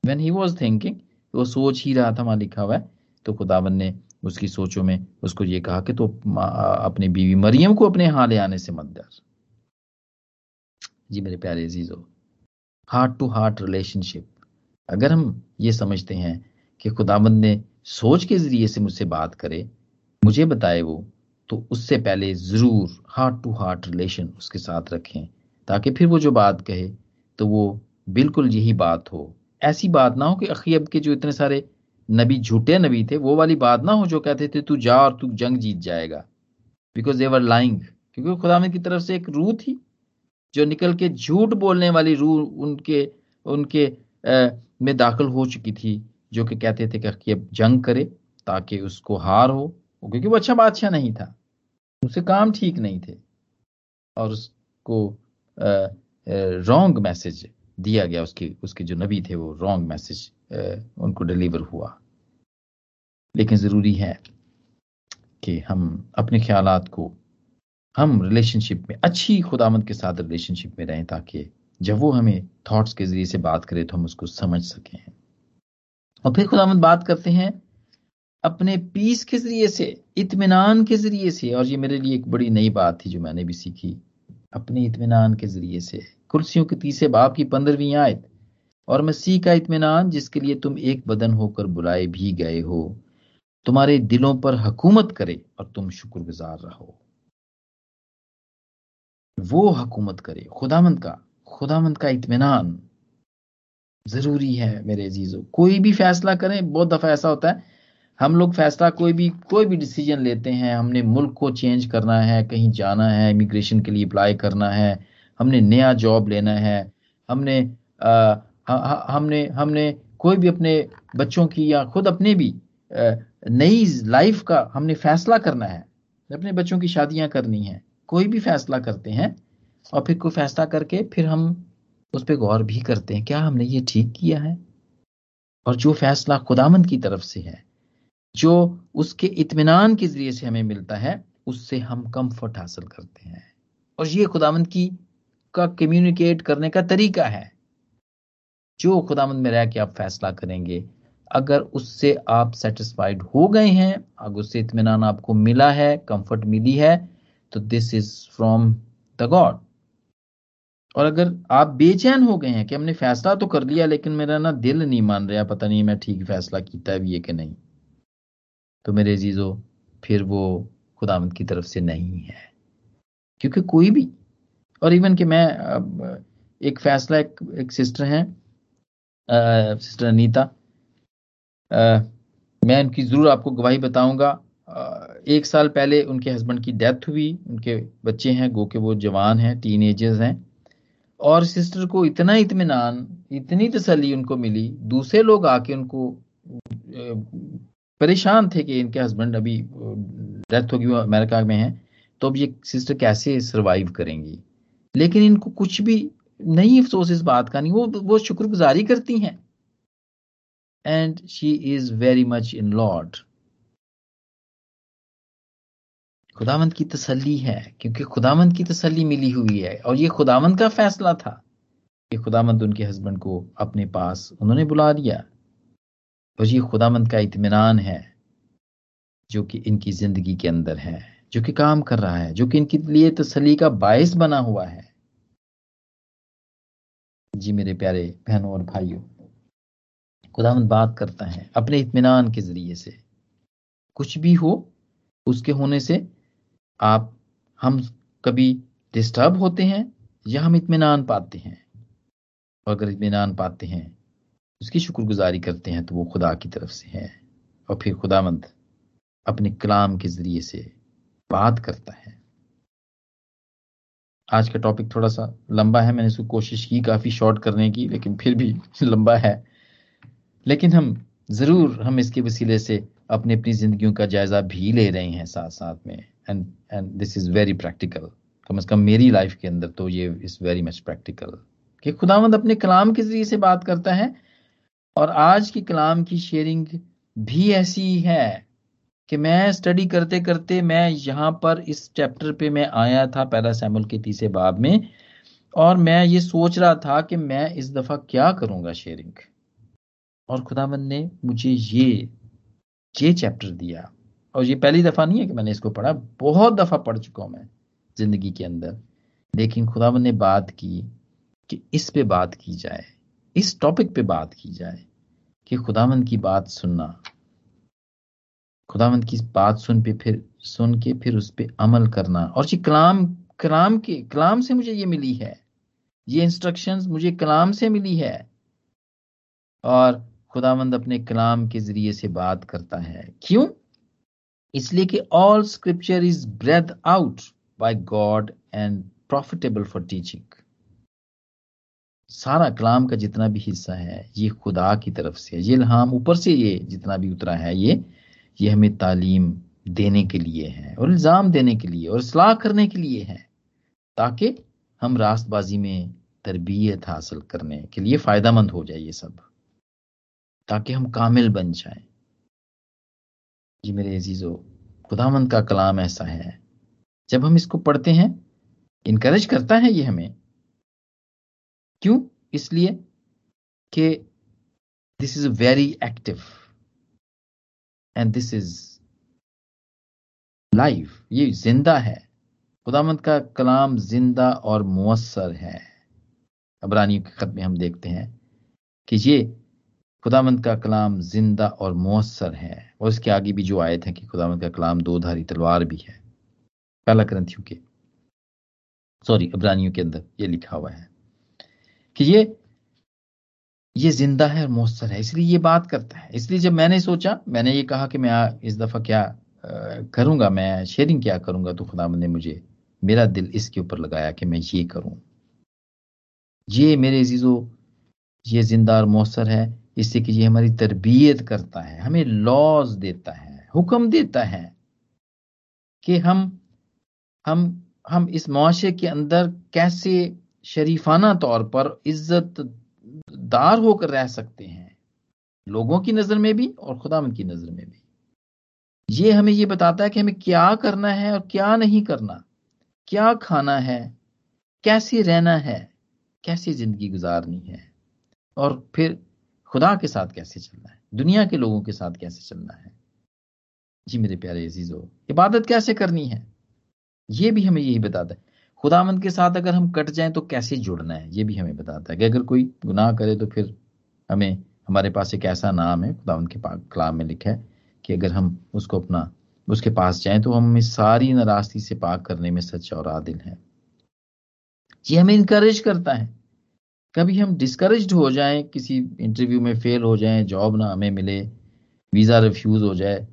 वेन ही वॉज़ थिंकिंग वो सोच ही रहा था वहाँ लिखा हुआ है तो खुदावन ने उसकी सोचों में उसको ये कहा कि तो अपनी बीवी मरियम को अपने यहाँ ले आने से मत डर। जी मेरे प्यारे अजीजो हार्ट टू हार्ट रिलेशनशिप अगर हम ये समझते हैं कि खुदाबंद ने सोच के ज़रिए से मुझसे बात करे, मुझे बताए वो तो उससे पहले ज़रूर हार्ट टू हार्ट रिलेशन उसके साथ रखें, ताकि फिर वो जो बात कहे तो वो बिल्कुल यही बात हो। ऐसी बात ना हो कि अखीब के जो इतने सारे नबी, झूठे नबी थे, वो वाली बात ना हो जो कहते थे, तू जा और तू जंग जीत जाएगा। बिकॉज़ देवर लाइंग क्योंकि खुदा की तरफ़ से एक रूह थी, जो निकल के झूठ बोलने वाली रूह उनके उनके में दाखिल हो चुकी थी, जो कि कहते थे कि अखीब जंग करे ताकि उसको हार हो क्योंकि वो अच्छा बादशाह नहीं था, उसे काम ठीक नहीं थे। और उसको रॉन्ग मैसेज दिया गया, उसके उसके जो नबी थे वो रॉन्ग मैसेज उनको डिलीवर हुआ। लेकिन ज़रूरी है कि हम अपने ख्याल को, हम रिलेशनशिप में, अच्छी खुदामद के साथ रिलेशनशिप में रहें ताकि जब वो हमें थॉट्स के ज़रिए से बात करे तो हम उसको समझ सकें और फिर खुदामद बात करते हैं, अपने पीस के ज़रिए से इतमान के ज़रिए से। और ये मेरे लिए एक बड़ी नई बात थी जो मैंने भी सीखी। अपने इतमान के ज़रिए से। कुर्सियों के तीसरे बाप की पंद्रहवीं आयत। और मसीह का इतमान जिसके लिए तुम एक बदन होकर बुलाए भी गए हो। तुम्हारे दिलों पर हकूमत करे और तुम शुक्रगुजार रहो। वो हकूमत करे खुदामंद का। खुदामंद का इतमान ज़रूरी है मेरे अजीजों। कोई भी फैसला करें बहुत दफ़ा ऐसा होता है हम लोग फैसला कोई भी कोई भी डिसीज़न लेते हैं हमने मुल्क को चेंज करना है कहीं जाना है इमिग्रेशन के लिए अप्लाई करना है हमने नया जॉब लेना है हमने आ, हमने हमने कोई भी अपने बच्चों की या खुद अपने भी नई लाइफ का हमने फैसला करना है अपने बच्चों की शादियाँ करनी है कोई भी फैसला करते हैं और फिर कोई फैसला करके फिर हम उस पर गौर भी करते हैं, क्या हमने ये ठीक किया है? और जो फैसला खुदामंद की तरफ़ से है, जो उसके इतमान के ज़रिए से हमें मिलता है, उससे हम कंफर्ट हासिल करते हैं। और ये खुदामंद की, का कम्युनिकेट करने का तरीका है। जो खुदामंद में रह के आप फैसला करेंगे, अगर उससे आप सेटिस्फाइड हो गए हैं, अगर उससे इत्मीनान आपको मिला है कंफर्ट मिली है तो this is from the God और अगर आप बेचैन हो गए हैं कि हमने फैसला तो कर लिया लेकिन मेरा ना दिल नहीं मान रहा पता नहीं मैं ठीक फैसला किया है भी है कि नहीं। तो मेरे अजीजों फिर वो खुदामद की तरफ़ से नहीं है। क्योंकि कोई भी और इवन कि मैं एक फैसला एक, एक सिस्टर हैं सिस्टर अनीता मैं उनकी ज़रूर आपको गवाही बताऊँगा। एक साल पहले उनके हस्बैंड की डेथ हुई उनके बच्चे हैं गो के वो जवान हैं टीन एजर्स हैं। और सिस्टर को इतना इतमान इतनी तसली उनको मिली, दूसरे लोग आके उनको परेशान थे कि इनके हस्बैंड अभी डेथ होगी अमेरिका में है तो अब ये सिस्टर कैसे सरवाइव करेंगी? लेकिन इनको कुछ भी नहीं अफसोस इस बात का, नहीं, वो वो शुक्रगुजारी करती हैं। And she is very much in lord खुदावंत की तसल्ली है, क्योंकि खुदावंत की तसल्ली मिली हुई है, और ये खुदावंत का फैसला था कि खुदामंद उनके हस्बैंड को अपने पास उन्होंने बुला लिया। और ये खुदामंद का इत्मीनान है, जो कि इनकी ज़िंदगी के अंदर है, जो कि काम कर रहा है, जो कि इनके लिए तसली का बायस बना हुआ है। जी मेरे प्यारे बहनों और भाइयों खुदामंद बात करता है अपने इत्मीनान के ज़रिए से। कुछ भी हो, उसके होने से आप, हम कभी डिस्टर्ब होते हैं या हम इत्मीनान पाते हैं? और अगर इतमान पाते हैं, उसकी शुक्रगुजारी करते हैं तो वो खुदा की तरफ़ से है। और फिर खुदामंद अपने कलाम के ज़रिए से बात करता है। आज का टॉपिक थोड़ा सा लंबा है, मैंने इसको कोशिश की काफ़ी शॉर्ट करने की, लेकिन फिर भी लंबा है। लेकिन हम ज़रूर, हम इसके वसीले से अपनी अपनी जिंदगियों का जायजा भी ले रहे हैं साथ साथ में। And and this is very practical कम अज कम मेरी लाइफ के अंदर तो ये इज़ वेरी मच प्रैक्टिकल कि खुदावंद अपने कलाम के ज़रिए से बात करता है और आज की कलाम की शेयरिंग भी ऐसी है कि मैं स्टडी करते करते मैं यहाँ पर इस चैप्टर पे मैं आया था पहला सैमुल के तीसरे बाब में और मैं ये सोच रहा था कि मैं इस दफ़ा क्या करूँगा शेयरिंग और खुदावंद ने मुझे ये ये चैप्टर दिया। और ये पहली दफ़ा नहीं है कि मैंने इसको पढ़ा, बहुत दफ़ा पढ़ चुका हूँ मैं ज़िंदगी के अंदर। लेकिन खुदावंद ने बात की कि इस पे बात की जाए, इस टॉपिक पे बात की जाए कि खुदावंद की बात सुनना। खुदावंद की बात सुन पे फिर, सुन के फिर उस पर अमल करना। और ये कलाम कलाम के, कलाम से मुझे ये मिली है। ये इंस्ट्रक्शंस मुझे कलाम से मिली है। और खुदावंद अपने कलाम के ज़रिए से बात करता है। क्यों? इसलिए कि all scripture is breath out by God and profitable for teaching सारा कलाम का जितना भी हिस्सा है, ये खुदा की तरफ़ से ये हम ऊपर से ये जितना भी उतरा है, ये ये हमें तालीम देने के लिए है और इल्ज़ाम देने के लिए और सलाह करने के लिए है, ताकि हम रास्तबाजी में तरबियत हासिल करने के लिए फ़ायदा मंद हो जाए ये सब, ताकि हम कामिल बन जाएँ। जी मेरे अजीज़ो खुदामंद का कलाम ऐसा है। जब हम इसको पढ़ते हैं इनकरेज करता है ये हमें। क्यों? इसलिए कि this is very active and this is life ये ज़िंदा है। खुदामंद का कलाम ज़िंदा और मुअसर है। अबरानियों के खत में हम देखते हैं कि ये खुदामंद का कलाम ज़िंदा और मौसर है। और इसके आगे भी जो आए थे कि खुदामंद का कलाम दो धारी तलवार भी है। पहला ग्रंथियों के, सॉरी अबरानियों के अंदर ये लिखा हुआ है कि ये ये ज़िंदा है और मौसर है। इसलिए ये बात करता है। इसलिए जब मैंने सोचा, मैंने ये कहा कि मैं इस दफ़ा क्या करूँगा, मैं शेयरिंग क्या करूँगा तो खुदा ने मुझे मेरा दिल इसके ऊपर लगाया कि मैं ये करूँ। ये मेरे जीजो ये ज़िंदा और मौसर है। इससे कि ये हमारी तरबियत करता है, हमें लॉज देता है, हुक्म देता है कि हम हम हम इस मुआशरे के अंदर कैसे शरीफाना तौर पर इज़्ज़त दार होकर रह सकते हैं, लोगों की नज़र में भी और खुदा की नज़र में भी। ये हमें ये बताता है कि हमें क्या करना है और क्या नहीं करना, क्या खाना है, कैसे रहना है, कैसी ज़िंदगी गुजारनी है। और फिर खुदा के साथ कैसे चलना है? दुनिया के लोगों के साथ कैसे चलना है? जी मेरे प्यारे अजीजो, इबादत कैसे करनी है? ये भी हमें यही बताता है। खुदामंद के साथ अगर हम कट जाएँ तो कैसे जुड़ना है? ये भी हमें बताता है कि अगर कोई गुनाह करे तो फिर हमें, हमारे पास एक ऐसा नाम है खुदावंद के कलाम में लिखा है कि अगर हम उसको अपना, उसके पास जाएँ तो हम सारी नाराज़गी से पाक करने में सच्चा और आदिल है। ये हमें इनकरेज करता है। कभी हम डिस्करेज हो जाएँ, किसी इंटरव्यू में फेल हो जाएँ जॉब ना हमें मिले वीज़ा रिफ्यूज हो जाए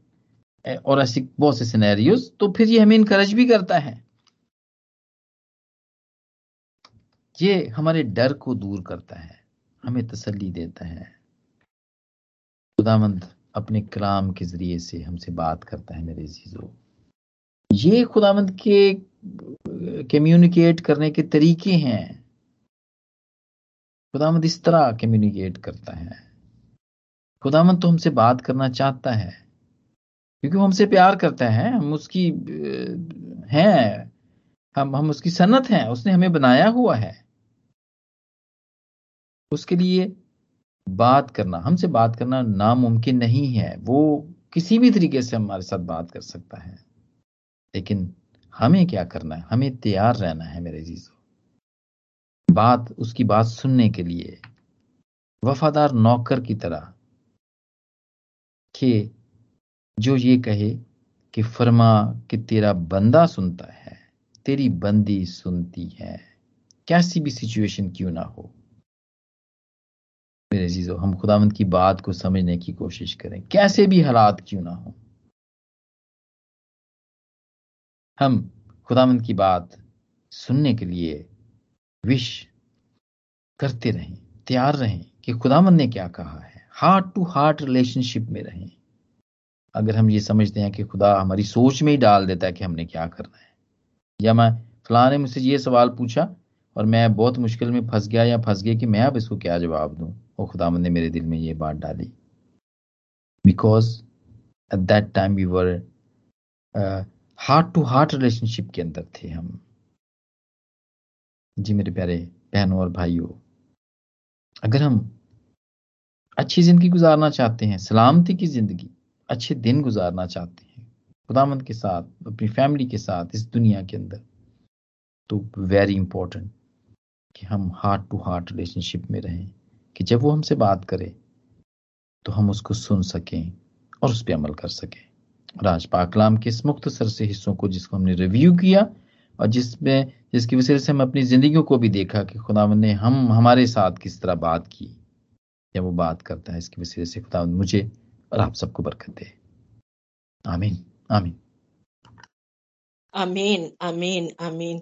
और ऐसी बहुत से सिनेरियोज तो फिर ये हमें इनकरेज भी करता है। ये हमारे डर को दूर करता है, हमें तसल्ली देता है। खुदामंद अपने कलाम के ज़रिए से हमसे बात करता है मेरे जीजो ये खुदामंद के कम्युनिकेट करने के तरीके हैं। खुदामंद इस तरह कम्युनिकेट करता है। खुदामंद तो हमसे बात करना चाहता है, क्योंकि वो हमसे प्यार करता है, हम उसकी हैं, हम हम उसकी सनत हैं, उसने हमें बनाया हुआ है। उसके लिए बात करना, हमसे बात करना नामुमकिन नहीं है, वो किसी भी तरीके से हमारे साथ बात कर सकता है। लेकिन हमें क्या करना है? हमें तैयार रहना है मेरे जीजो। बात, उसकी बात सुनने के लिए। वफादार नौकर की तरह कि जो ये कहे कि फरमा कि तेरा बंदा सुनता है, तेरी बंदी सुनती है, कैसी भी सिचुएशन क्यों ना हो। मेरे जीजो हम खुदावंत की बात को समझने की कोशिश करें। कैसे भी हालात क्यों ना हो। हम खुदावंत की बात सुनने के लिए विश करते रहें, तैयार रहें कि खुदावंत ने क्या कहा है। हार्ट टू हार्ट रिलेशनशिप में रहें। अगर हम ये समझते हैं कि खुदा हमारी सोच में ही डाल देता है कि हमने क्या करना है। या मैं फलां ने मुझसे ये सवाल पूछा और मैं बहुत मुश्किल में फंस गया या फंस गया कि मैं अब इसको क्या जवाब दूँ? और खुदा ने मेरे दिल में ये बात डाली। Because at that time we were heart to heart relationship के अंदर थे हम। जी मेरे प्यारे बहनों और भाइयों, अगर हम अच्छी ज़िंदगी गुजारना चाहते हैं, सलामती की ज़िंदगी, अच्छे दिन गुजारना चाहते हैं, खुदामंद के साथ, अपनी फैमिली के साथ, इस दुनिया के अंदर तो वेरी इंपॉर्टेंट कि हम हार्ट टू हार्ट रिलेशनशिप में रहें, कि जब वो हमसे बात करे तो हम उसको सुन सकें और उस पर अमल कर सकें। और आज पाकलाम के इस मुख्तसर से हिस्सों को जिसको हमने रिव्यू किया और जिसमें, जिसकी वजह से हम अपनी जिंदगियों को भी देखा कि खुदा ने हम, हमारे साथ किस तरह बात की। या वो बात करता है, इसकी वजह से खुदावन मुझे और आप सबको बरकत दे। आमीन आमीन। आमीन आमीन आमीन।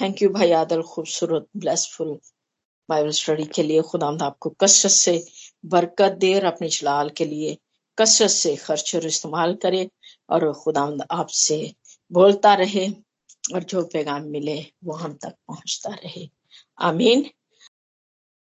थैंक यू भाई आदल खूबसूरत ब्लेसफुल बाइबल स्टडी के लिए खुदा आपको कसरत से बरकत दे और अपने जलाल के लिए कसरत से खर्च और इस्तेमाल करे और खुदा आपसे बोलता रहे। और जो पैगाम मिले वो हम तक पहुँचता रहे। आमीन।